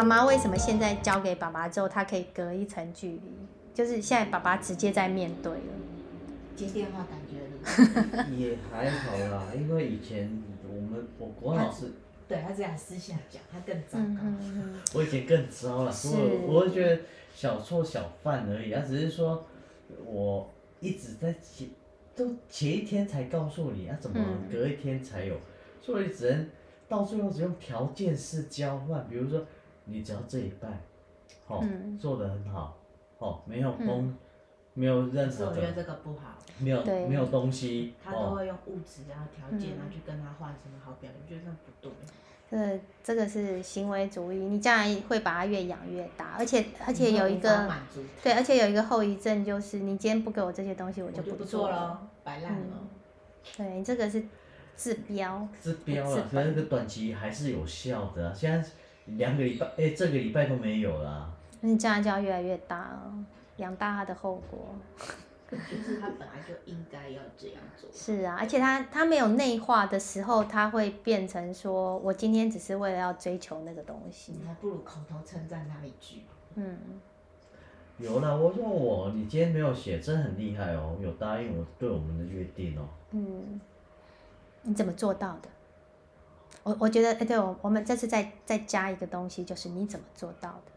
妈妈为什么现在交给爸爸之后，他可以隔一层距离？就是现在爸爸直接在面对了。接电话感觉也还好啦，因为以前我们我国老师，对他这样私下讲，他更糟糕。嗯嗯嗯、我以前更糟了，所以我会觉得小错小犯而已，他只是说我一直在前，都前一天才告诉你，啊怎么隔一天才有？嗯、所以只能到最后只用条件式交换，比如说你只要这一半，好、哦嗯、做的很好，哦没有功。嗯没有任何的，我觉得这个不好。没有没有东西，他都会用物质啊条件啊去跟他换什么好表现，我觉得这不对。这这个是行为主义，你将来会把它越养越大，而且而且有一个对，而且有一个后遗症就是，你今天不给我这些东西，我就不做了，摆烂了。对，这个是治标。治标了，可是那个短期还是有效的。现在两个礼拜，哎，这个礼拜都没有了。你这样就要越来越大了。养大他的后果，就是他本来就应该要这样做。是啊，而且他他没有内化的时候，他会变成说，我今天只是为了要追求那个东西。你还不如口头称赞他一句。嗯。有了，我说我，你今天没有写，真的很厉害哦，有答应我对我们的约定哦。嗯。你怎么做到的？我我觉得，哎，对我我们这次再再加一个东西，就是你怎么做到的？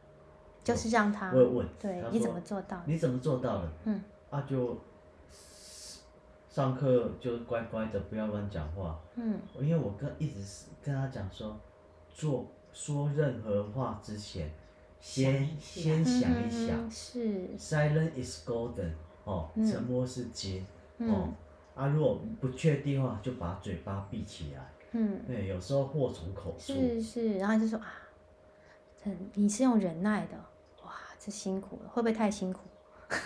就是让他问问，对，你怎么做到的？你怎么做到的？嗯，啊，就上课就乖乖的，不要乱讲话。嗯，因为我跟一直是跟他讲说，做说任何话之前，先先想一想，是，silent is golden，哦，沉默是金，哦，啊，如果不确定的话，就把嘴巴闭起来。嗯，对，有时候祸从口出。是是，然后就说啊，你是用忍耐的。哇，这辛苦了，会不会太辛苦？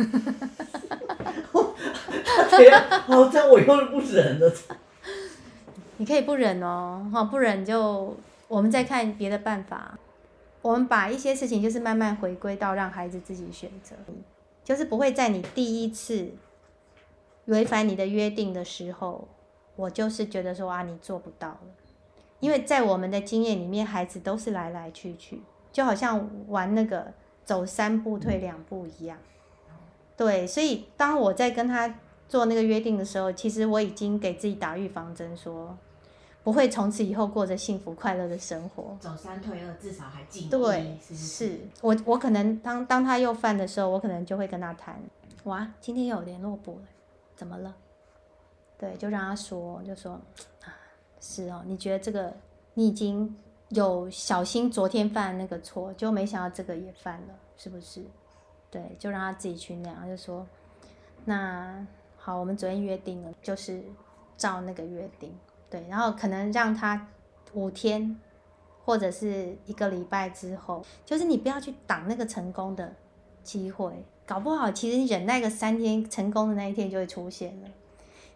对呀，好像我以后不忍了。你可以不忍哦，哈，不忍就我们再看别的办法。我们把一些事情就是慢慢回归到让孩子自己选择，就是不会在你第一次违反你的约定的时候，我就是觉得说啊，你做不到了。因为在我们的经验里面，孩子都是来来去去，就好像玩那个。走三步退两步一样，对，所以当我在跟他做那个约定的时候，其实我已经给自己打预防针，说不会从此以后过着幸福快乐的生活。走三退二，至少还进。对，是，我我可能当当他又犯的时候，我可能就会跟他谈，哇，今天又有联络簿了，怎么了？对，就让他说，就说啊，是哦，你觉得这个你已经。有小心昨天犯那个错，就没想到这个也犯了，是不是？对，就让他自己去那样，就说，那好，我们昨天约定了，就是照那个约定，对，然后可能让他五天或者是一个礼拜之后，就是你不要去挡那个成功的机会，搞不好其实你忍耐个三天，成功的那一天就会出现了。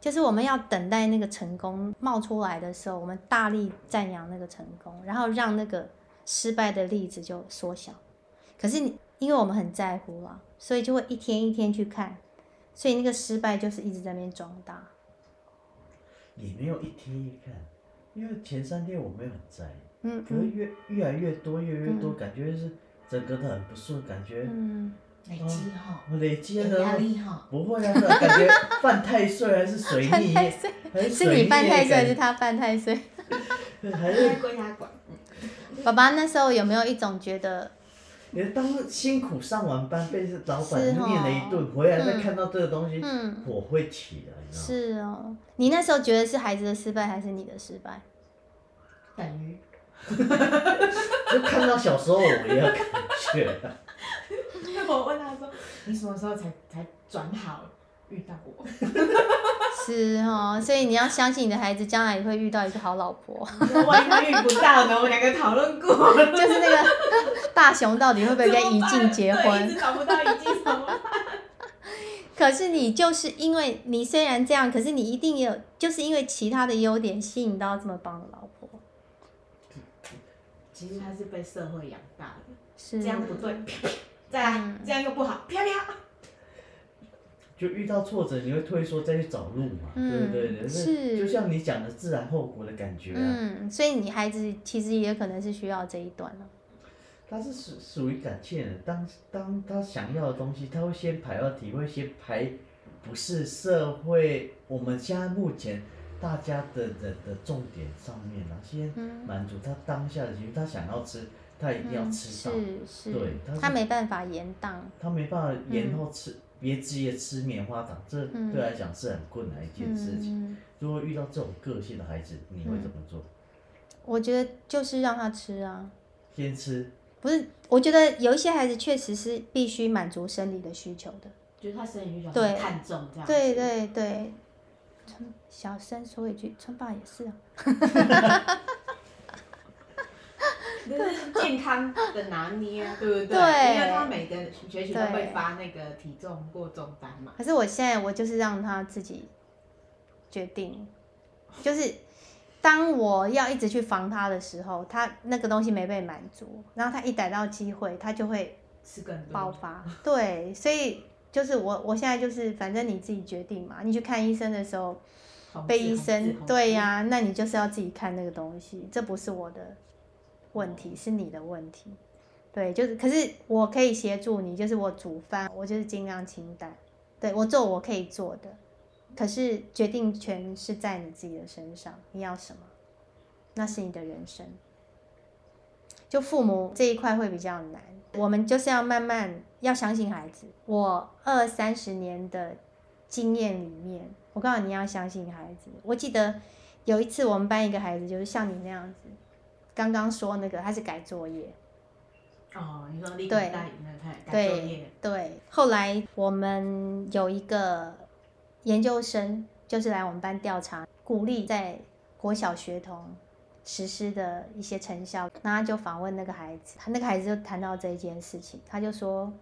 就是我们要等待那个成功冒出来的时候，我们大力赞扬那个成功，然后让那个失败的例子就缩小。可是你因为我们很在乎啊，所以就会一天一天去看，所以那个失败就是一直在那边壮大。也没有一天一看，因为前三天我没有很在意，嗯，可是越越来越多，越来越多，感觉是整个的很不顺，感觉，嗯。累积哈，累积的压力哈，不会啊，感觉 犯太岁还是水逆，还是是你犯太岁还是他犯太岁？还是归他管。爸爸那时候有没有一种觉得？你当辛苦上完班被老板念了一顿，回来再看到这个东西，火会起的，你知道吗？是哦，你那时候觉得是孩子的失败还是你的失败？等于，就看到小时候我也有感觉。我问他说：“你什么时候才才转好遇到我？”是哦，所以你要相信你的孩子将来也会遇到一个好老婆。万一他遇不到呢？我们两个讨论过，就是那个大雄到底会不会跟怡静结婚？一直找不到怡静怎么办？可是你就是因为你虽然这样，可是你一定有，就是因为其他的优点吸引到这么棒的老婆。其实他是被社会养大的，是这样不对。再来，这样又不好，漂亮。就遇到挫折，你会退缩，再去找路嘛，对不对？是，就像你讲的自然后果的感觉啊。嗯，所以你孩子其实也可能是需要这一段了。他是属属于感性的，当当他想要的东西，他会先排到体会先排，不是社会我们现在目前大家的人的重点上面啊，先满足他当下的情绪，他想要吃，他一定要吃到，嗯、是是对，他，他没办法延宕，他没办法延后吃，别直接吃棉花糖，这对来讲是很困难一件事情。嗯、如果遇到这种个性的孩子，你会怎么做？我觉得就是让他吃啊，先吃。不是，我觉得有一些孩子确实是必须满足生理的需求的，就是他生理需求对看重这样。对对对，村小声说一句，春爸也是啊。就是健康的拿捏，对不对？对，因为他每个学期都会发那个体重过重单嘛。可是我现在我就是让他自己决定，就是。当我要一直去防他的时候，他那个东西没被满足，然后他一逮到机会，他就会爆发。对，所以就是我，我现在就是，反正你自己决定嘛。你去看医生的时候，被医生对呀、啊，那你就是要自己看那个东西，这不是我的问题，是你的问题。对，就是，可是我可以协助你，就是我煮饭，我就是尽量清淡，对，我做我可以做的。可是决定权是在你自己的身上，你要什么，那是你的人生。就父母这一块会比较难，我们就是要慢慢要相信孩子。我二三十年的经验里面，我告诉你，要相信孩子。我记得有一次我们班一个孩子就是像你那样子，刚刚说那个他是改作业。哦，你说立刻带他改作业。对对，后来我们有一个。研究生就是来我们班调查，鼓励在国小学童实施的一些成效。那他就访问那个孩子，他那个孩子就谈到这一件事情，他就说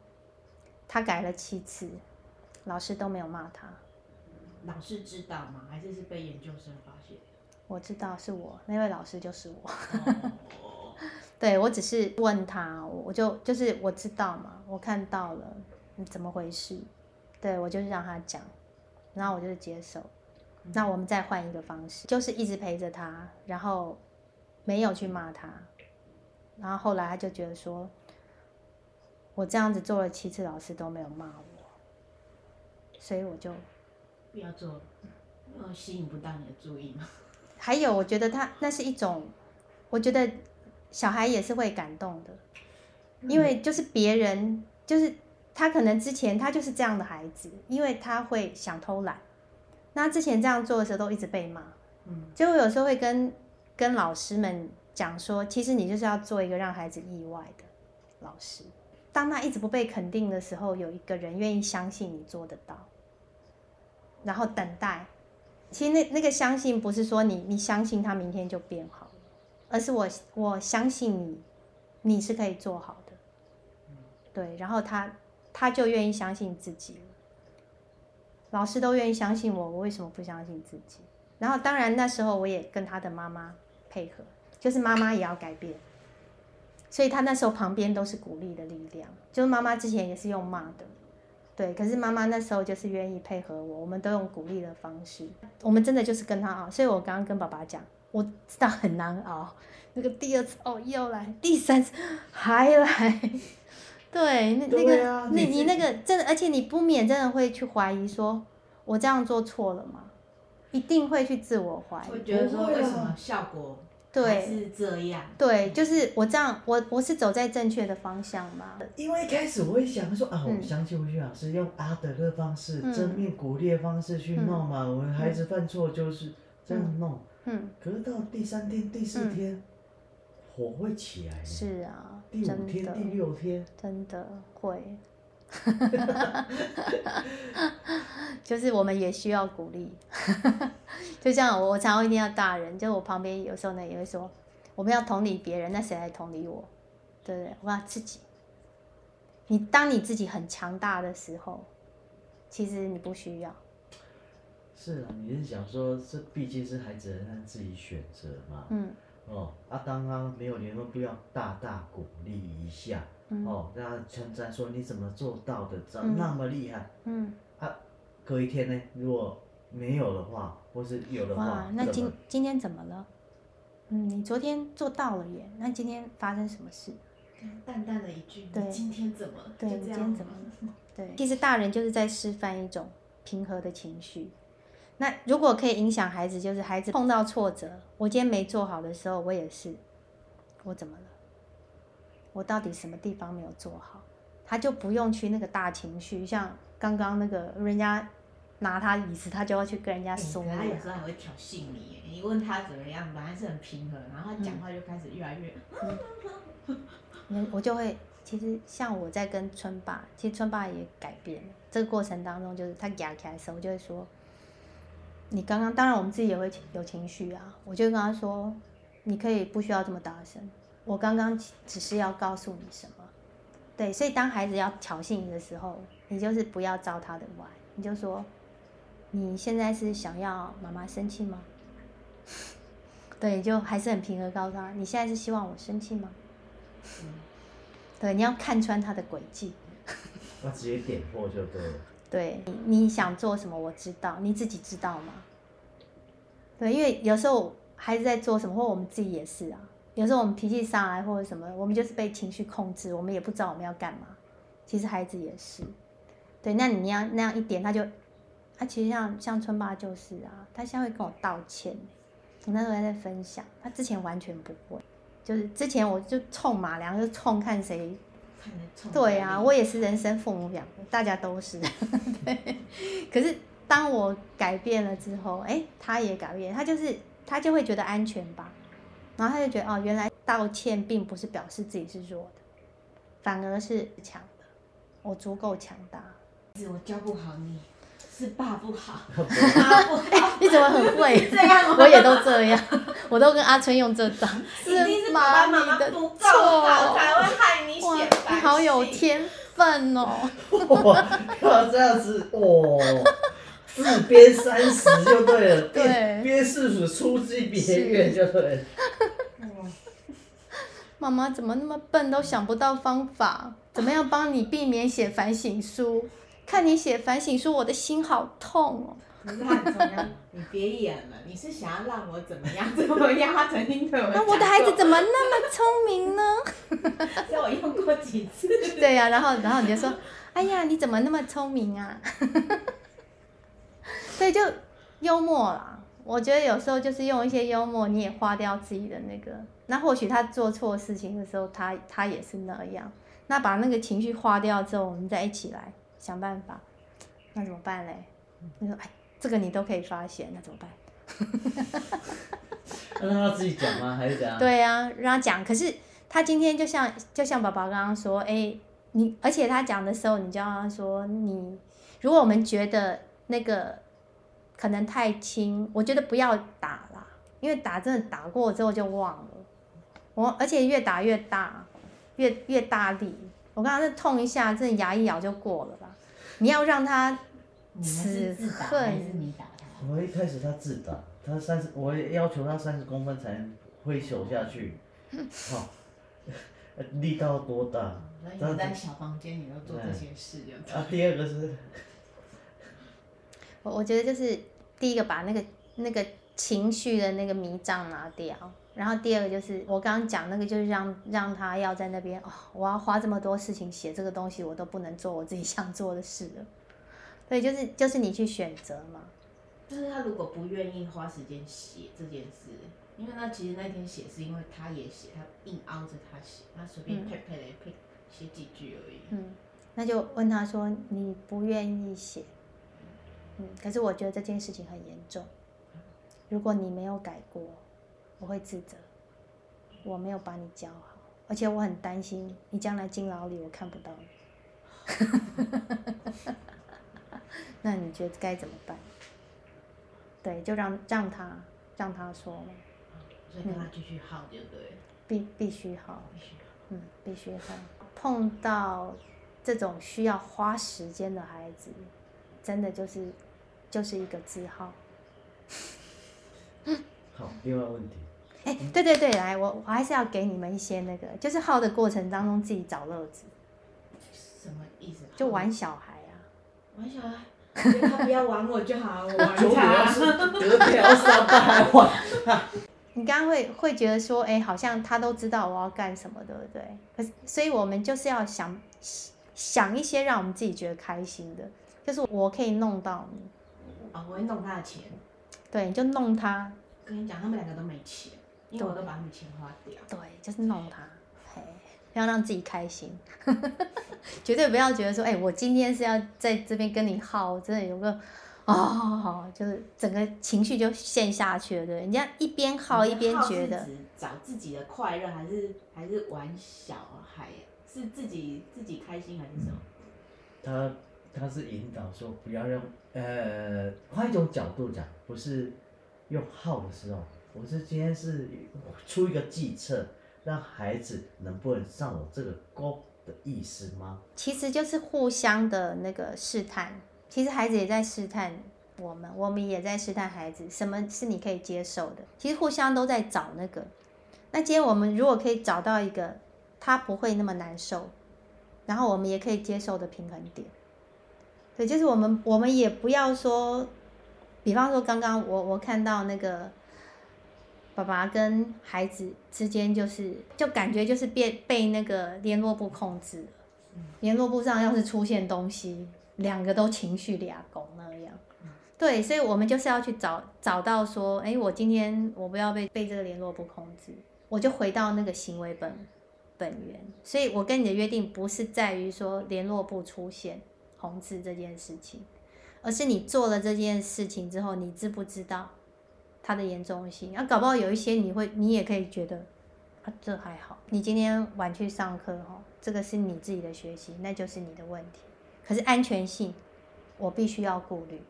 他改了七次，老师都没有骂他。老师知道吗？还是是被研究生发现？我知道是我，那位老师就是我。对，我只是问他，我就就是我知道嘛，我看到了，你怎么回事？对，我就是让他讲。然后我就是接受，那我们再换一个方式，就是一直陪着他，然后没有去骂他，然后后来他就觉得说，我这样子做了七次，老师都没有骂我，所以我就不要做，呃，吸引不到你的注意嘛。还有，我觉得他那是一种，我觉得小孩也是会感动的，因为就是别人就是。他可能之前他就是这样的孩子，因为他会想偷懒，那之前这样做的时候都一直被骂，嗯，就有时候会跟跟老师们讲说，其实你就是要做一个让孩子意外的老师。当他一直不被肯定的时候，有一个人愿意相信你做得到，然后等待。其实那那个相信不是说你你相信他明天就变好，而是我我相信你，你是可以做好的，对，然后他。他就愿意相信自己，老师都愿意相信我，我为什么不相信自己？然后当然那时候我也跟他的妈妈配合，就是妈妈也要改变，所以他那时候旁边都是鼓励的力量，就是妈妈之前也是用骂的，对，可是妈妈那时候就是愿意配合我，我们都用鼓励的方式，我们真的就是跟他熬，所以我刚刚跟爸爸讲，我知道很难熬，那个第二次哦又来，第三次还来。对，那那个，啊、你你那个真的，而且你不免真的会去怀疑，说我这样做错了吗？一定会去自我怀疑。会觉得说为什么效果还是这样？对，就是我这样，我我是走在正确的方向吗？因为一开始我会想说啊，我相信韦勋老师用阿德勒方式、嗯、正面鼓励的方式去弄嘛，嗯、我们孩子犯错就是这样弄。嗯。嗯，可是到第三天、第四天。嗯火会起来，是啊，第五天、第六天，真的会，就是我们也需要鼓励，就像我，我常常一定要大人，就我旁边有时候呢也会说，我们要同理别人，那谁来同理我？对不对？我要自己，你当你自己很强大的时候，其实你不需要。是啊，你是想说，这毕竟是孩子让自己选择嘛？嗯。哦，啊，刚刚没有联络，不要大大鼓励一下，嗯、哦，让他称赞说你怎么做到的，怎么那么厉害？嗯，啊，隔一天呢，如果没有的话，或是有的话，哇，那今今天怎么了？嗯，你昨天做到了耶，那今天发生什么事？淡淡的一句，对，你今天怎么？对，你今天怎么？对，其实大人就是在示范一种平和的情绪。那如果可以影响孩子，就是孩子碰到挫折，我今天没做好的时候，我也是，我怎么了？我到底什么地方没有做好？他就不用去那个大情绪，像刚刚那个人家拿他椅子，他就要去跟人家说。他有时候还会挑衅你，你问他怎么样，本来是很平和，然后他讲话就开始越来越。嗯，我就会，其实像我在跟春爸，其实春爸也改变了。这个过程当中，就是他压起来的时候，我就会说：“你刚刚，当然我们自己也会有情绪啊。”我就跟他说：“你可以不需要这么大声，我刚刚只是要告诉你什么。”对，所以当孩子要挑衅你的时候，你就是不要招他的歪，你就说：“你现在是想要妈妈生气吗？” 对，就还是很平和告诉他：“你现在是希望我生气吗？”对，你要看穿他的诡计。那直接点破就对了。对，你你想做什么，我知道，你自己知道吗？对，因为有时候孩子在做什么，或我们自己也是啊。有时候我们脾气上来或者什么，我们就是被情绪控制，我们也不知道我们要干嘛。其实孩子也是，对，那你要那样一点，他就，他其实像像春爸就是啊，他现在会跟我道歉。我那时候还在分享，他之前完全不会，就是之前我就冲马良，就冲看谁，对啊，我也是人生父母养的，大家都是，对。可是当我改变了之后，哎，他也改变，他就是他就会觉得安全吧。然后他就觉得哦，原来道歉并不是表示自己是弱的，反而是强的。我足够强大。是我教不好你，是爸不好，爸不好。欸、你怎么很会？这样我也都这样，我都跟阿春用这招。是妈妈不够好，才会害你写。你好有天分哦！哇，要这样子哦。自编三十就对了，对，编四十出自别院就对了。妈妈怎么那么笨，都想不到方法，怎么样帮你避免写反省书？看你写反省书，我的心好痛哦。你别演了，你是想要让我怎么样？怎么样？他曾经对我。那我的孩子怎么那么聪明呢？叫我用过几次。对呀、啊，然后然后你就说，哎呀，你怎么那么聪明啊？对，就幽默啦。我觉得有时候就是用一些幽默，你也花掉自己的那个。那或许他做错事情的时候，他他也是那样。那把那个情绪花掉之后，我们再一起来想办法。那怎么办嘞？你说，哎，这个你都可以发现，那怎么办？让他自己讲吗？还是怎样？对啊，让他讲。可是他今天就像就像宝宝刚刚说，哎，你而且他讲的时候，你就要说你，如果我们觉得那个。可能太轻，我觉得不要打啦，因为打真的打过之后就忘了。我而且越打越大，越越大力。我刚刚那痛一下，真的牙一咬就过了吧？你要让他此恨。还是你打他？我一开始他自打，他三十，我要求他三十公分才能挥手下去。好，力道多大？那你在小房间，你要做这些事就。啊，第二个是。我我觉得就是第一个把那个那个情绪的那个迷障拿掉，然后第二个就是我刚刚讲那个就是让让他要在那边哦，我要花这么多事情写这个东西，我都不能做我自己想做的事了。对，就是就是你去选择嘛。就是他如果不愿意花时间写这件事，因为那其实那天写是因为他也写，他硬凹着他写，他随便配配来配写几句而已。嗯，那就问他说，你不愿意写。嗯，可是我觉得这件事情很严重。如果你没有改过，我会自责，我没有把你教好，而且我很担心你将来进牢里，我看不到你。那你觉得该怎么办？对，就让让他让他说嘛。所以跟他继续耗，对不对？必必须耗，嗯，必须耗。碰到这种需要花时间的孩子，真的就是。就是一个字号。好，另外问题。哎、欸，对对对，来，我我还是要给你们一些那个，就是耗的过程当中自己找乐子。什么意思？就玩小孩啊。玩小孩，他不要玩我就好，我玩他。隔壁要上班还玩。你刚刚会会觉得说，哎，好像他都知道我要干什么，对不对？可是，所以我们就是要想想一些让我们自己觉得开心的，就是我可以弄到你。啊、哦，我会弄他的钱。对，你就弄他。跟你讲，他们两个都没钱，因为我都把他们钱花掉。对，就是弄他，嘿，要让自己开心，绝对不要觉得说，哎，我今天是要在这边跟你耗，真的有个。哦，就是整个情绪就陷下去了，对，人家一边耗一边觉得找自己的快乐，还是还是玩小孩，是自己自己开心还是什么？他他是引导说不要用，呃，换一种角度讲，不是用耗的时候，我是今天是出一个计策，让孩子能不能上我这个钩的意思吗？其实就是互相的那个试探。其实孩子也在试探我们，我们也在试探孩子，什么是你可以接受的？其实互相都在找那个。那今天我们如果可以找到一个他不会那么难受，然后我们也可以接受的平衡点。对，就是我们我们也不要说，比方说刚刚我我看到那个爸爸跟孩子之间，就是就感觉就是被被那个联络部控制了，联络部上要是出现东西。两个都情绪俩拱那样，对，所以我们就是要去找找到说，哎，我今天我不要被被这个联络部控制，我就回到那个行为本本源。所以我跟你的约定不是在于说联络部出现红字这件事情，而是你做了这件事情之后，你知不知道它的严重性？啊，搞不好有一些你会，你也可以觉得啊，这还好。你今天晚去上课哈，这个是你自己的学习，那就是你的问题。可是安全性，我必须要顾虑。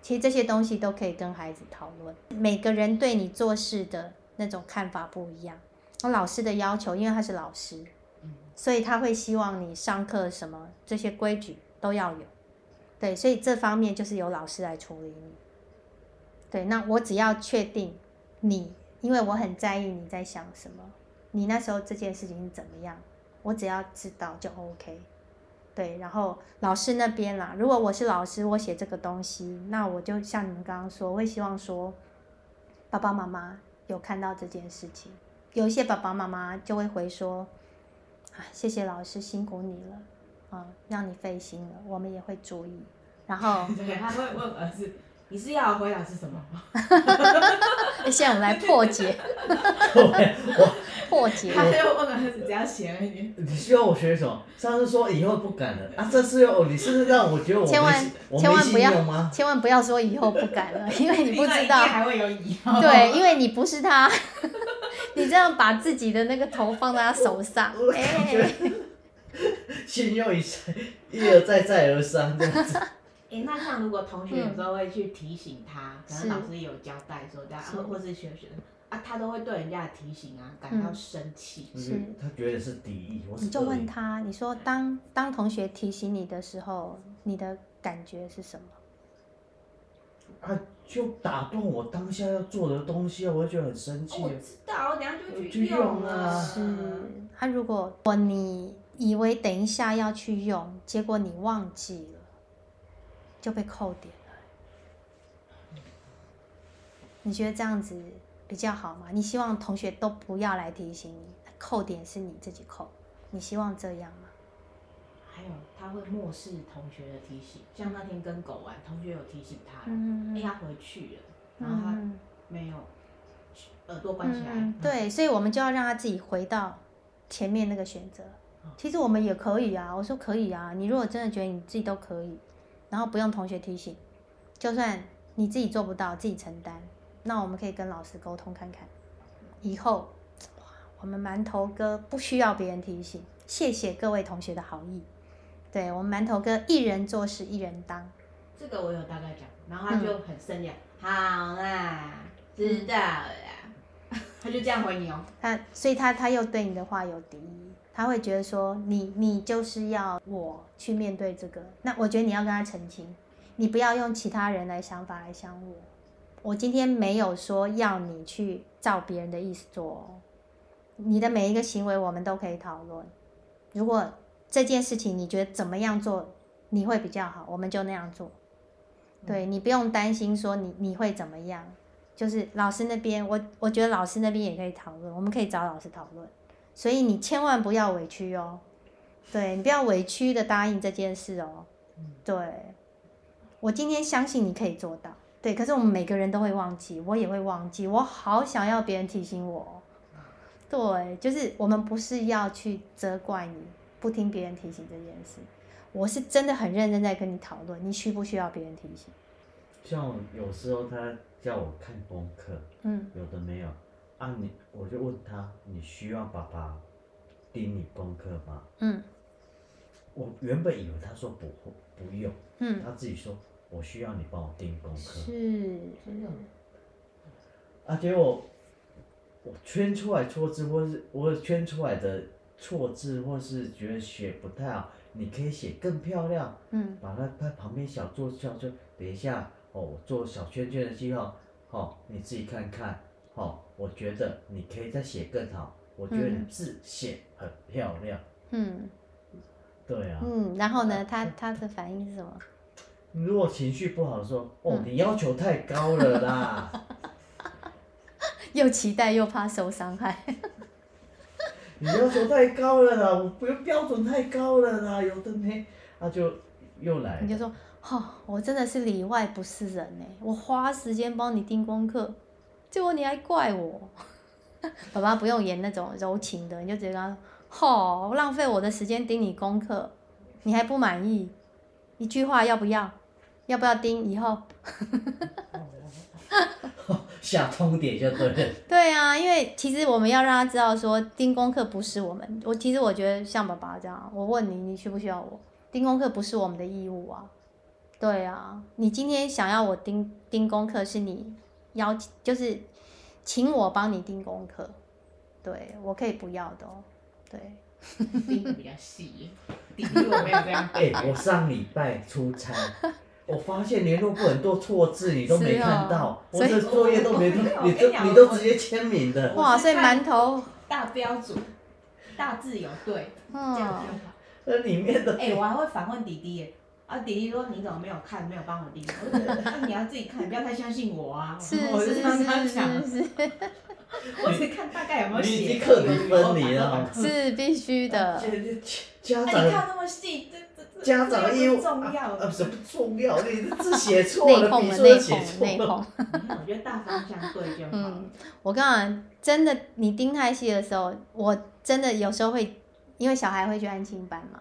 其实这些东西都可以跟孩子讨论。每个人对你做事的那种看法不一样。那老师的要求，因为他是老师，所以他会希望你上课什么这些规矩都要有。对，所以这方面就是由老师来处理你。对，那我只要确定你，因为我很在意你在想什么，你那时候这件事情怎么样，我只要知道就 OK。对，然后老师那边啦，如果我是老师，我写这个东西，那我就像你们刚刚说，我会希望说，爸爸妈妈有看到这件事情，有一些爸爸妈妈就会回说，啊，谢谢老师辛苦你了，啊，让你费心了，我们也会注意。然后 对，他会问儿子。你是要回答是什么？现在我们来破解。破解。他又问了儿子怎样写而已。你需要我学什么？上次说以后不敢了啊，这次又你是不是让我觉得我千万千万不要千万不要说以后不敢了，因为你不知道还会有以后。对，因为你不是他，你这样把自己的那个头放在他手上，哎、欸，心又一一而再再而三这样子。哎、欸，那像如果同学有时候会去提醒他，嗯、可能老师也有交代说这样，或是学学啊，他都会对人家的提醒啊感到生气，嗯、是他觉得是敌意。你就问他，你说当当同学提醒你的时候，你的感觉是什么？啊，就打断我当下要做的东西，我会觉得很生气。我知道，我等下就去用啊。是，他如果你以为等一下要去用，结果你忘记了。就被扣点了，你觉得这样子比较好吗？你希望同学都不要来提醒你，扣点是你自己扣，你希望这样吗？还有他会漠视同学的提醒，像那天跟狗玩，同学有提醒他，嗯，哎，他回去了，然后他没有耳朵关起来，嗯，对，所以我们就要让他自己回到前面那个选择。其实我们也可以啊，我说可以啊，你如果真的觉得你自己都可以。然后不用同学提醒，就算你自己做不到，自己承担，那我们可以跟老师沟通看看。以后，我们馒头哥不需要别人提醒。谢谢各位同学的好意。对，我们馒头哥一人做事一人当。这个我有大概讲，然后他就很生气，嗯、好啦，知道了。他就这样回你哦。他，所以他他又对你的话有敌意。他会觉得说你你就是要我去面对这个，那我觉得你要跟他澄清，你不要用其他人来想法来想我。我今天没有说要你去照别人的意思做哦，你的每一个行为我们都可以讨论。如果这件事情你觉得怎么样做你会比较好，我们就那样做。对，你不用担心说你你会怎么样，就是老师那边，我我觉得老师那边也可以讨论，我们可以找老师讨论。所以你千万不要委屈哦，对，你不要委屈的答应这件事哦。对，我今天相信你可以做到。对，可是我们每个人都会忘记，我也会忘记。我好想要别人提醒我。对，就是我们不是要去责怪你不听别人提醒这件事，我是真的很认真在跟你讨论，你需不需要别人提醒？像有时候他叫我看功课，嗯，有的没有，啊你，我就问他，你需要爸爸盯你功课吗？嗯，我原本以为他说不不用，嗯，他自己说。我需要你帮我盯功课，是，真的。啊，结果我圈出来错字，或是我圈出来的错字，或是觉得写不太好，你可以写更漂亮。嗯。把它它旁边小做小就等一下哦，我做小圈圈的记号，好、哦，你自己看看。好、哦，我觉得你可以再写更好。我觉得你字写很漂亮。嗯。对啊。嗯，然后呢？他他的反应是什么？如果情绪不好的时候，哦，你要求太高了啦，又期待又怕受伤害，你要求太高了啦，我不用标准太高了啦，有的没，他就又来，你就说，哦，我真的是里外不是人呢，我花时间帮你盯功课，结果你还怪我，爸爸不用演那种柔情的，你就直接跟他说，哦，浪费我的时间盯你功课，你还不满意，一句话要不要？要不要盯以后？下通点就对了。对啊，因为其实我们要让他知道说，盯功课不是我们。我其实我觉得像爸爸这样，我问你，你需不需要我盯功课？不是我们的义务啊。对啊，你今天想要我盯盯功课，是你要就是请我帮你盯功课。对，我可以不要的哦。对，盯的比较细，盯我没有这样。哎、欸，我上礼拜出差。我发现联络簿很多错字，你都没看到，我的作业都没，你都你都直接签名的。哇，所以馒头大标准，大字有对，这样就好。那里面的哎，我还会反问弟弟耶，啊，弟弟说你怎么没有看，没有帮我盯？那 你要自己看，你不要太相信我啊。是是是是。我只看大概有没有写。你已经课题分离了。是必须的。家长。你看那么细。家长义务重要啊，什么重要？你字写错了，笔数写错了。我觉得大方向对就好。嗯，我刚刚真的，你盯太细的时候，我真的有时候会，因为小孩会去安亲班嘛，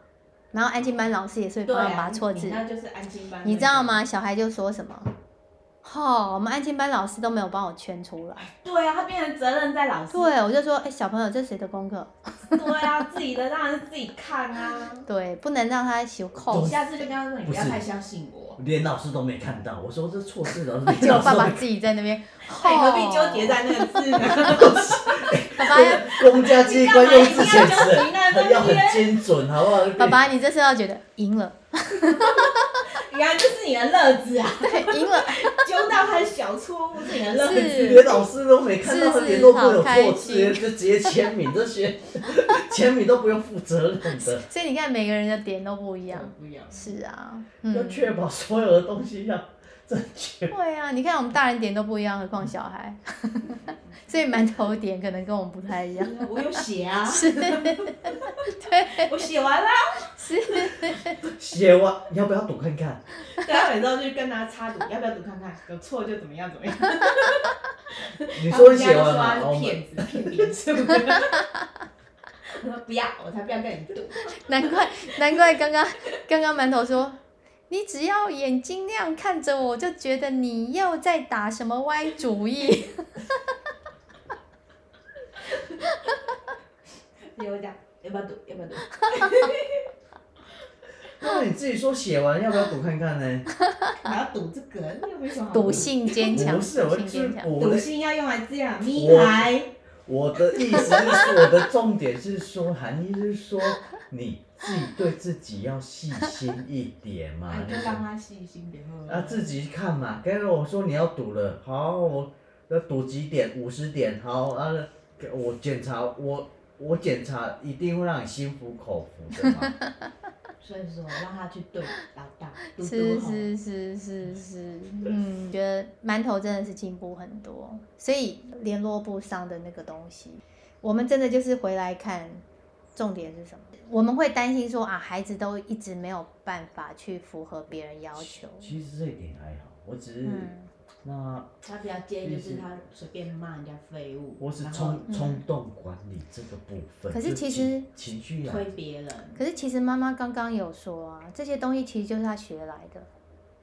然后安静班老师也是会帮我把错字。那就是安静班。你知道吗？小孩就说什么？好，我们安静班老师都没有帮我圈出来。对啊，他变成责任在老师。对，我就说，哎，小朋友，这是谁的功课？对啊，自己的当然是自己看啊。对，不能让他修扣。你下次就跟他说，你不要太相信我。连老师都没看到，我说这错字老师。就爸爸自己在那边，何必纠结在那个字呢？爸爸要公家机关用字遣词，要很精准，好不好？爸爸，你这时候觉得赢了。原来这是你的乐子啊！对，赢了，揪到他的小错误是你的乐子。连老师都没看到他联络簿有错字，就直接签名，这些 签名都不用负责任的。所以你看，每个人的点都不一样。不一样。是啊。要确保所有的东西要正确。对啊，你看我们大人点都不一样，何况小孩。所以馒头点可能跟我们不太一样。我有写啊。是。对。我写完了。是。写完，你要不要读看看？对啊，每次就跟他插读，要不要读看看？有错就怎么样怎么样。你说你写完了？他是骗子，骗别人是不是？我说不要，我才不要跟你读。难怪，难怪刚刚刚刚馒头说，你只要眼睛那样看着我，就觉得你又在打什么歪主意。你 有讲，要不要赌？要不要读？那你自己说写完要不要赌看看呢？还要赌这个？你有没有想好？赌性坚强，不是，我是赌性要用来这样，咪来。我的意思是说，我的重点是说，含义是说，你自己对自己要细心一点嘛。就让他细心点。啊，自己看嘛。刚刚我说你要赌了，好，我要赌几点？五十点，好啊。我检查，我我检查一定会让你心服口服的嘛。所以说让他去对老大，嘟嘟是是是是是，嗯，觉得馒头真的是进步很多，所以联络簿上的那个东西，我们真的就是回来看，重点是什么？我们会担心说啊，孩子都一直没有办法去符合别人要求。其实这一点还好，我只是。嗯那他比较介意就是他随便骂人家废物，我是冲冲动管理这个部分。可是其实情绪推别人。可是其实妈妈刚刚有说啊，这些东西其实就是他学来的，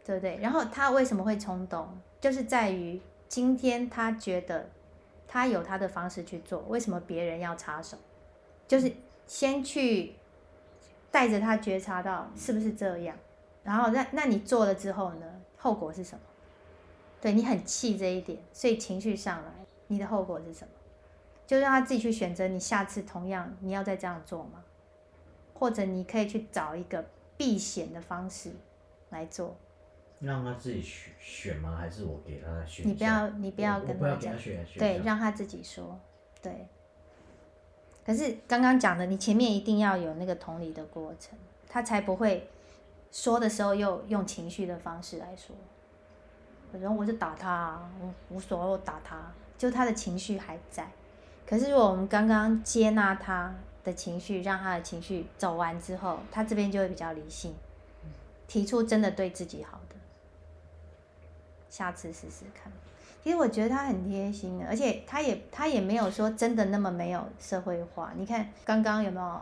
对不对？然后他为什么会冲动，就是在于今天他觉得他有他的方式去做，为什么别人要插手？就是先去带着他觉察到是不是这样，然后那那你做了之后呢？后果是什么？对，你很气这一点，所以情绪上来，你的后果是什么？就让他自己去选择，你下次同样你要再这样做吗？或者你可以去找一个避险的方式来做。让他自己选选吗？还是我给他选？你不要，你不要跟他讲。他对，让他自己说。对。可是刚刚讲的，你前面一定要有那个同理的过程，他才不会说的时候又用情绪的方式来说。然后我就打他，我无所谓，打他，就他的情绪还在。可是如果我们刚刚接纳他的情绪，让他的情绪走完之后，他这边就会比较理性，提出真的对自己好的。下次试试看。其实我觉得他很贴心的，而且他也他也没有说真的那么没有社会化。你看刚刚有没有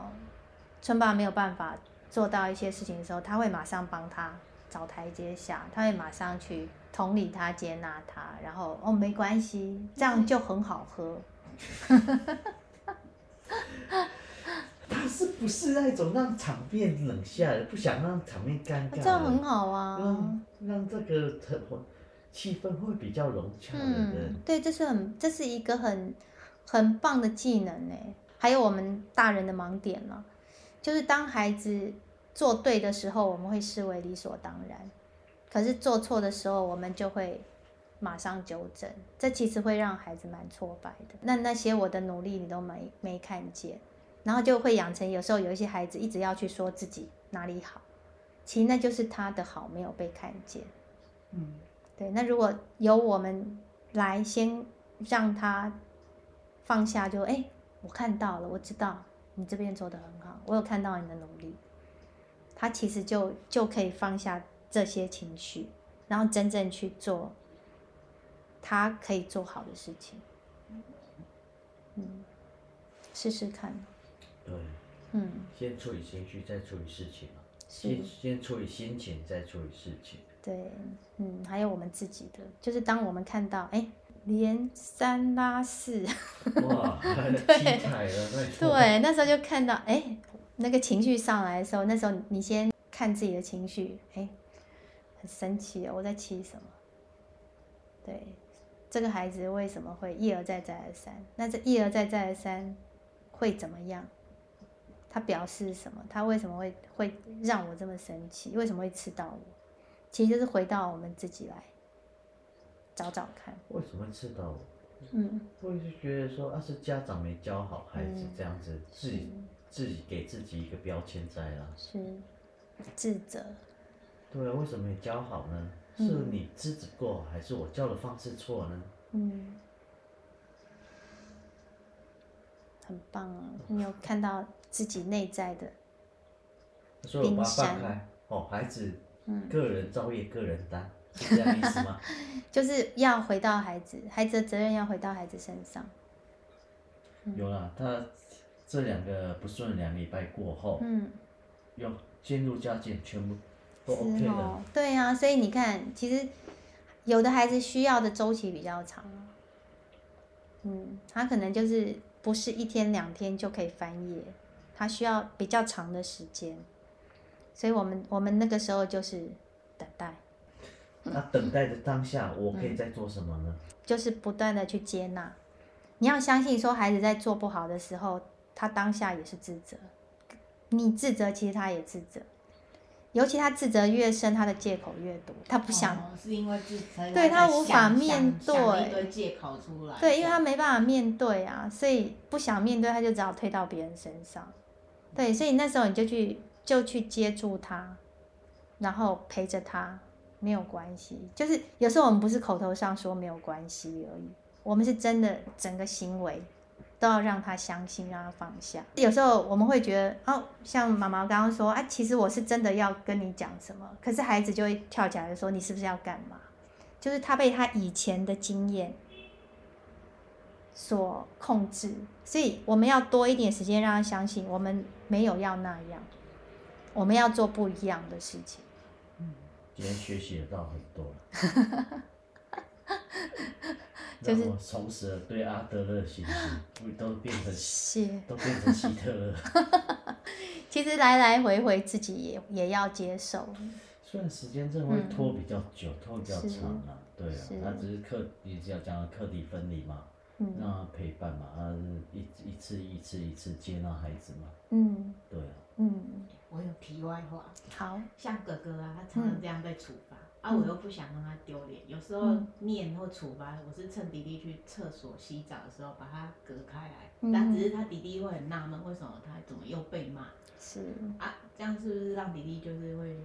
春爸没有办法做到一些事情的时候，他会马上帮他找台阶下，他会马上去。同理他，接纳他，然后哦，没关系，这样就很好喝。他是不是那种让场面冷下来，不想让场面尴尬？这样很好啊，让让这个气氛会比较融洽的人。嗯，对，这是很，这是一个很很棒的技能呢。还有我们大人的盲点了，就是当孩子做对的时候，我们会视为理所当然。可是做错的时候，我们就会马上纠正，这其实会让孩子蛮挫败的。那那些我的努力你都没没看见，然后就会养成有时候有一些孩子一直要去说自己哪里好，其实那就是他的好没有被看见。嗯，对。那如果由我们来先让他放下就，就哎，我看到了，我知道你这边做的很好，我有看到你的努力，他其实就就可以放下。这些情绪，然后真正去做他可以做好的事情，嗯，试试看。对，嗯，先处理情绪，再处理事情。先先处理心情，再处理事情。对，嗯，还有我们自己的，就是当我们看到，哎，连三拉四，哇，对，对，那时候就看到，哎，那个情绪上来的时候，那时候你先看自己的情绪，哎。很生气，我在气什么？对，这个孩子为什么会一而再再而三？那这一而再再而三会怎么样？他表示什么？他为什么会会让我这么生气？为什么会刺到我？其实就是回到我们自己来找找看。为什么会刺到我？嗯，我就觉得说，啊，是家长没教好孩子这样子，嗯、自己自己给自己一个标签在了，是自责。对啊，为什么没教好呢？是你资质过，还是我教的方式错呢？嗯，很棒啊！你有看到自己内在的 所以我把它放开哦，孩子，个人造业，个人担，是这样意思吗？就是要回到孩子，孩子的责任要回到孩子身上。有了，他这两个不顺两礼拜过后，嗯，有渐入佳境，全部。是哦，对呀、啊，所以你看，其实有的孩子需要的周期比较长，嗯，他可能就是不是一天两天就可以翻页，他需要比较长的时间，所以我们我们那个时候就是等待。那等待的当下，我可以在做什么呢？嗯、就是不断的去接纳，你要相信说，孩子在做不好的时候，他当下也是自责，你自责，其实他也自责。尤其他自责越深，他的借口越多。他不想，哦、是因为自责，对他无法面对，一堆借口出来。对，因为他没办法面对啊，所以不想面对，他就只好推到别人身上。对，所以那时候你就去就去接住他，然后陪着他，没有关系。就是有时候我们不是口头上说没有关系而已，我们是真的整个行为都要让他相信，让他放下。有时候我们会觉得，哦，像妈妈刚刚说，啊，其实我是真的要跟你讲什么，可是孩子就会跳起来说，你是不是要干嘛？就是他被他以前的经验所控制，所以我们要多一点时间让他相信，我们没有要那样。我们要做不一样的事情。嗯，今天学习得到很多了。就是我重拾了对阿德勒的信心，都变成希，都变成希特勒。其实来来回回自己也也要接受。虽然时间真的会拖比较久，嗯、拖比较长啊，对啊，他只是课，你只要讲课题分离嘛，让、嗯、他陪伴嘛，他一一次一次一次接纳孩子嘛，嗯，对啊，嗯。我有题外话，好。像哥哥啊，他常常这样被处罚，嗯、啊，我又不想让他丢脸，有时候念或处罚，我是趁弟弟去厕所洗澡的时候把他隔开来，嗯、但只是他弟弟会很纳闷，为什么他怎么又被骂？是。啊，这样是不是让弟弟就是会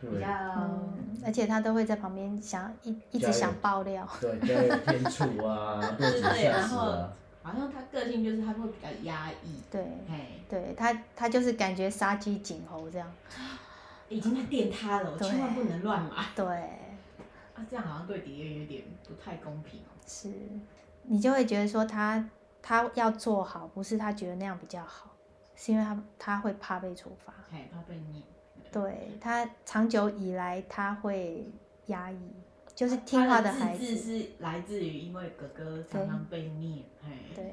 比较，嗯、而且他都会在旁边想一一直想爆料，对，加油添醋啊，对对对，然后。好像他个性就是他会比较压抑，对，嘿对他他就是感觉杀鸡儆猴这样，已经在电他了，我千万不能乱骂。对，啊，这样好像对敌人有点不太公平哦。是，你就会觉得说他他要做好，不是他觉得那样比较好，是因为他他会怕被处罚，嘿，怕被念。对，他长久以来他会压抑。就是听话的孩子，是来自于因为哥哥常常被念，对，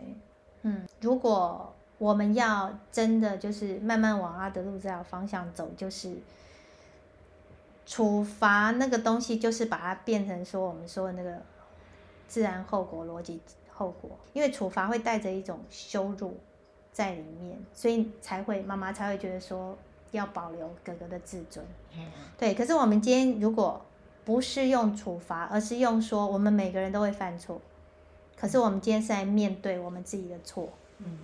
嗯，如果我们要真的就是慢慢往阿德路这条方向走，就是处罚那个东西，就是把它变成说我们说的那个自然后果逻辑后果，因为处罚会带着一种羞辱在里面，所以才会妈妈才会觉得说要保留哥哥的自尊，对。可是我们今天如果不是用处罚，而是用说我们每个人都会犯错，可是我们今天是在面对我们自己的错，嗯，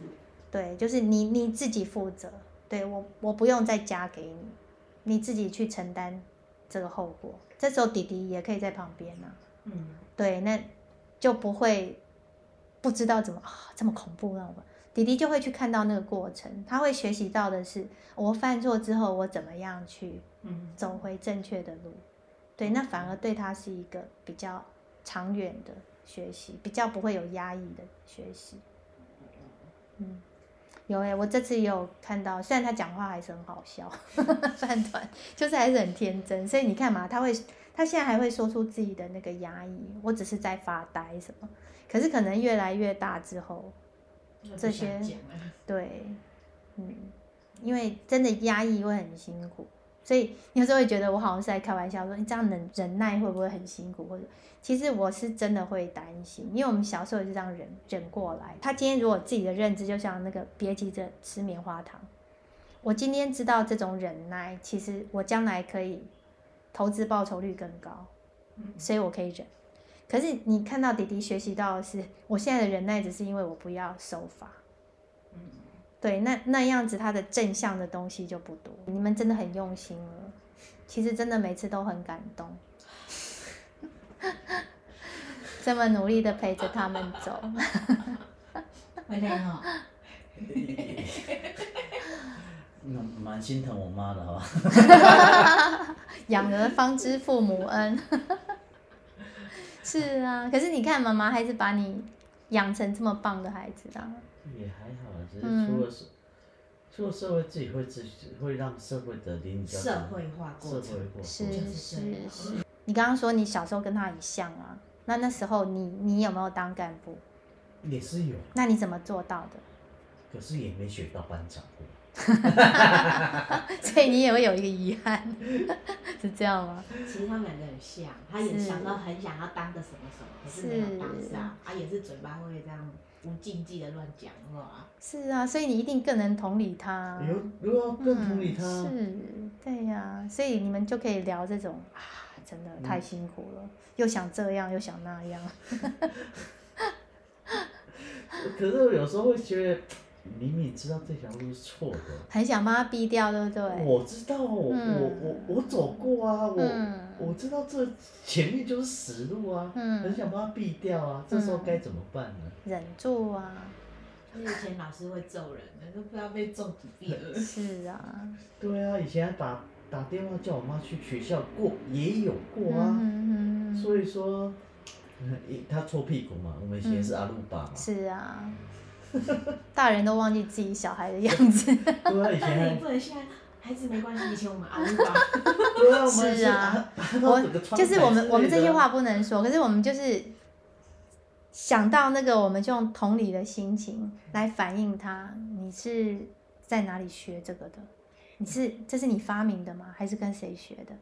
对，就是你你自己负责，对，我我不用再加给你，你自己去承担这个后果。这时候弟弟也可以在旁边呢，嗯，对，那就不会不知道怎么这么恐怖，那种弟弟就会去看到那个过程，他会学习到的是我犯错之后我怎么样去走回正确的路。对，那反而对他是一个比较长远的学习，比较不会有压抑的学习。嗯，有诶，我这次也有看到，虽然他讲话还是很好笑，饭团就是还是很天真，所以你看嘛，他会，他现在还会说出自己的那个压抑，我只是在发呆什么，可是可能越来越大之后，这些，对，嗯，因为真的压抑会很辛苦。所以有时候会觉得我好像是在开玩笑，说你这样忍忍耐会不会很辛苦？或者其实我是真的会担心，因为我们小时候也是这样忍忍过来。他今天如果自己的认知就像那个别急着吃棉花糖，我今天知道这种忍耐，其实我将来可以投资报酬率更高，所以我可以忍。可是你看到弟弟学习到的是，我现在的忍耐只是因为我不要受罚。对，那那样子他的正向的东西就不多。你们真的很用心了，其实真的每次都很感动，这么努力的陪着他们走，会累哈。蛮心疼我妈的，好吧？养儿方知父母恩，是啊。可是你看，妈妈还是把你养成这么棒的孩子啊。也还好，只是出了社，嗯、出了社会自己会自己会让社会的邻居社会化过程，社会过是是是。是你刚刚说你小时候跟他很像啊，那那时候你你有没有当干部？也是有。那你怎么做到的？可是也没选到班长过。所以你也会有一个遗憾，是这样吗？其实他们两个很像，他也想到很想要当个什么什么，可是没有当上，他也是嘴巴会这样。无禁忌的乱讲话，是啊，所以你一定更能同理他。有，如果更同理他，是，对呀，所以你们就可以聊这种啊，真的太辛苦了，又想这样又想那样。可是有时候会觉得，明明知道这条路是错的，很想把他避掉，对不对？我知道，我、嗯、我我我走过啊，我、嗯、我知道这前面就是死路啊，嗯、很想把他避掉啊，这时候该怎么办呢？忍住啊！以前老师会揍人的，都不知道被揍几遍了。是啊。对啊，以前还打打电话叫我妈去学校过，也有过啊。嗯嗯、所以说，他搓屁股嘛，我们以前是阿鲁巴嘛。是啊。大人都忘记自己小孩的样子。对啊，以前不能现在孩子没关系，以前我们阿鲁巴。对啊，我们是啊。我就是我们我们这些话不能说，可是我们就是想到那个，我们就用同理的心情来反映他。你是在哪里学这个的？你是这是你发明的吗？还是跟谁学的？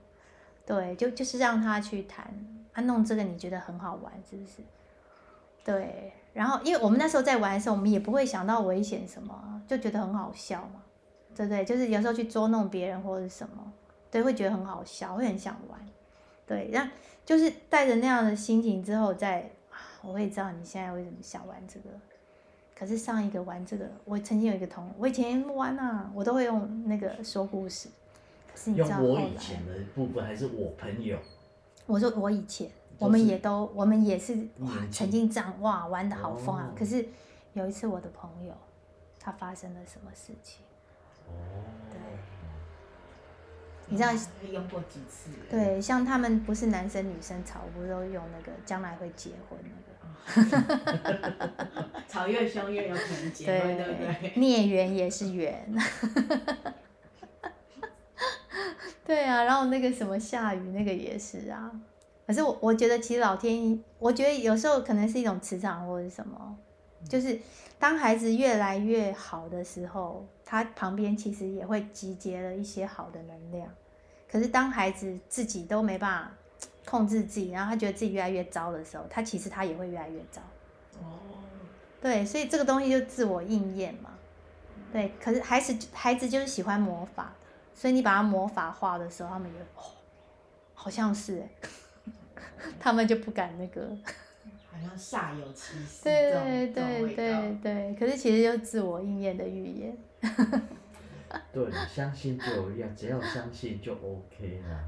对，就就是让他去谈。啊，弄这个你觉得很好玩，是不是？对。然后，因为我们那时候在玩的时候，我们也不会想到危险什么，就觉得很好笑嘛，对不对？就是有时候去捉弄别人或者什么，对，会觉得很好笑，会很想玩，对。然后就是带着那样的心情之后再，再我会知道你现在为什么想玩这个。可是上一个玩这个，我曾经有一个同，我以前玩啊，我都会用那个说故事。可是你知道我以前的部分还是我朋友？我说我以前。我们也都，我们也是哇，曾经这样哇，玩的好疯啊！可是有一次，我的朋友他发生了什么事情？哦，对，你知道用过几次？对，像他们不是男生女生吵，不是都用那个将来会结婚那个？吵越凶越有可能结婚，对不对？孽缘也是缘。对啊，然后那个什么下雨，那个也是啊。可是我我觉得其实老天，我觉得有时候可能是一种磁场或者什么，就是当孩子越来越好的时候，他旁边其实也会集结了一些好的能量。可是当孩子自己都没办法控制自己，然后他觉得自己越来越糟的时候，他其实他也会越来越糟。哦，对，所以这个东西就自我应验嘛。对，可是孩子孩子就是喜欢魔法，所以你把他魔法化的时候，他们就哦，好像是哎。他们就不敢那个，好像煞有其事。对对对对对，可是其实就自我应验的预言。对，相信就有用，只要相信就 OK 了。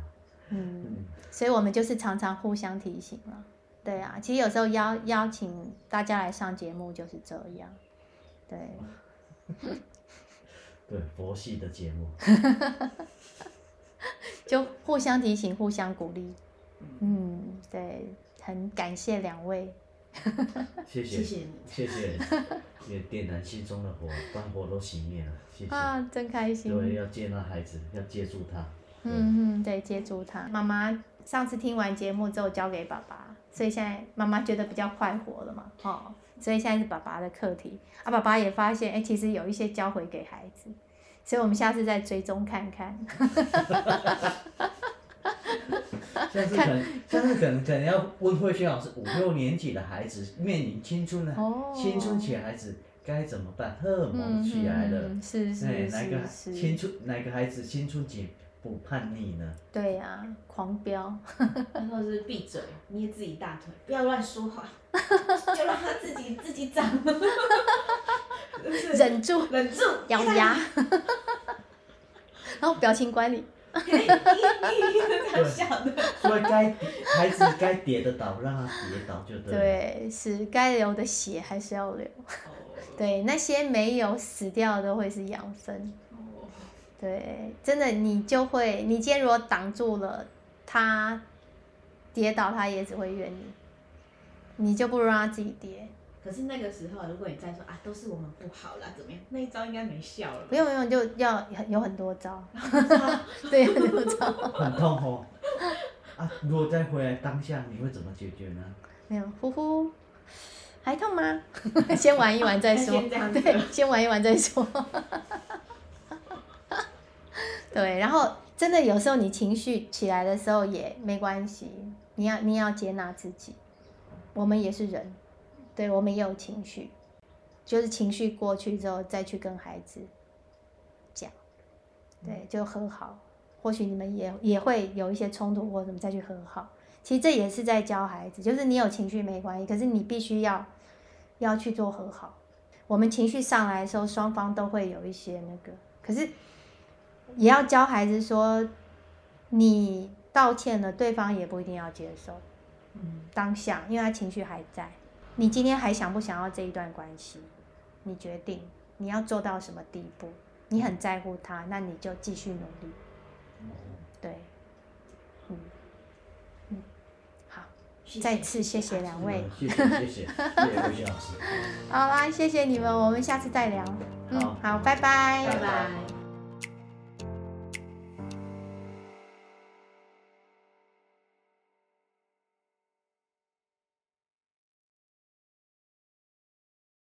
嗯，嗯，所以我们就是常常互相提醒了。对啊，其实有时候邀邀请大家来上节目就是这样。对。对，佛系的节目。就互相提醒，互相鼓励。嗯，对，很感谢两位，谢谢，谢谢你，谢谢，也点燃心中的火，把火都熄灭了，谢谢啊，真开心。对，要接纳孩子，要接住他。嗯嗯，对，接住他。妈妈上次听完节目之后交给爸爸，所以现在妈妈觉得比较快活了嘛，哦，所以现在是爸爸的课题。啊，爸爸也发现，哎，其实有一些教回给孩子，所以我们下次再追踪看看。下次可能，下次可能可能要问慧萱老师，五六年级的孩子面临青春的，哦、青春期的孩子该怎么办？荷尔蒙起来了，嗯、是是是，哪个青春哪个孩子青春期不叛逆呢？对呀、啊，狂飙，然后是闭嘴，捏自己大腿，不要乱说话，就让他自己自己长，忍住，忍住，咬牙，然后表情管理。对，所以该孩子该跌的倒，让他跌倒就对。对，是该流的血还是要流。对，那些没有死掉的会是养分。对，真的，你就会，你今天如果挡住了他跌倒，他也只会怨你。你就不如让他自己跌。可是那个时候，如果你再说啊，都是我们不好啦，怎么样？那一招应该没效了。不用不用，就要有很多招。对，很多招。很痛哦。啊，如果再回来当下，你会怎么解决呢？没有，呼呼，还痛吗？先玩一玩再说。对，先玩一玩再说。对，然后真的有时候你情绪起来的时候也没关系，你要你要接纳自己，我们也是人。对，我们也有情绪，就是情绪过去之后再去跟孩子讲，对，就和好。或许你们也也会有一些冲突或什么，再去和好。其实这也是在教孩子，就是你有情绪没关系，可是你必须要要去做和好。我们情绪上来的时候，双方都会有一些那个，可是也要教孩子说，你道歉了，对方也不一定要接受。嗯，当下，因为他情绪还在，你今天还想不想要这一段关系？你决定你要做到什么地步？你很在乎他，那你就继续努力。对，嗯嗯，好，再次谢谢两位，谢谢谢谢谢老师。好啦，谢谢你们，我们下次再聊。嗯，好，拜拜，拜拜。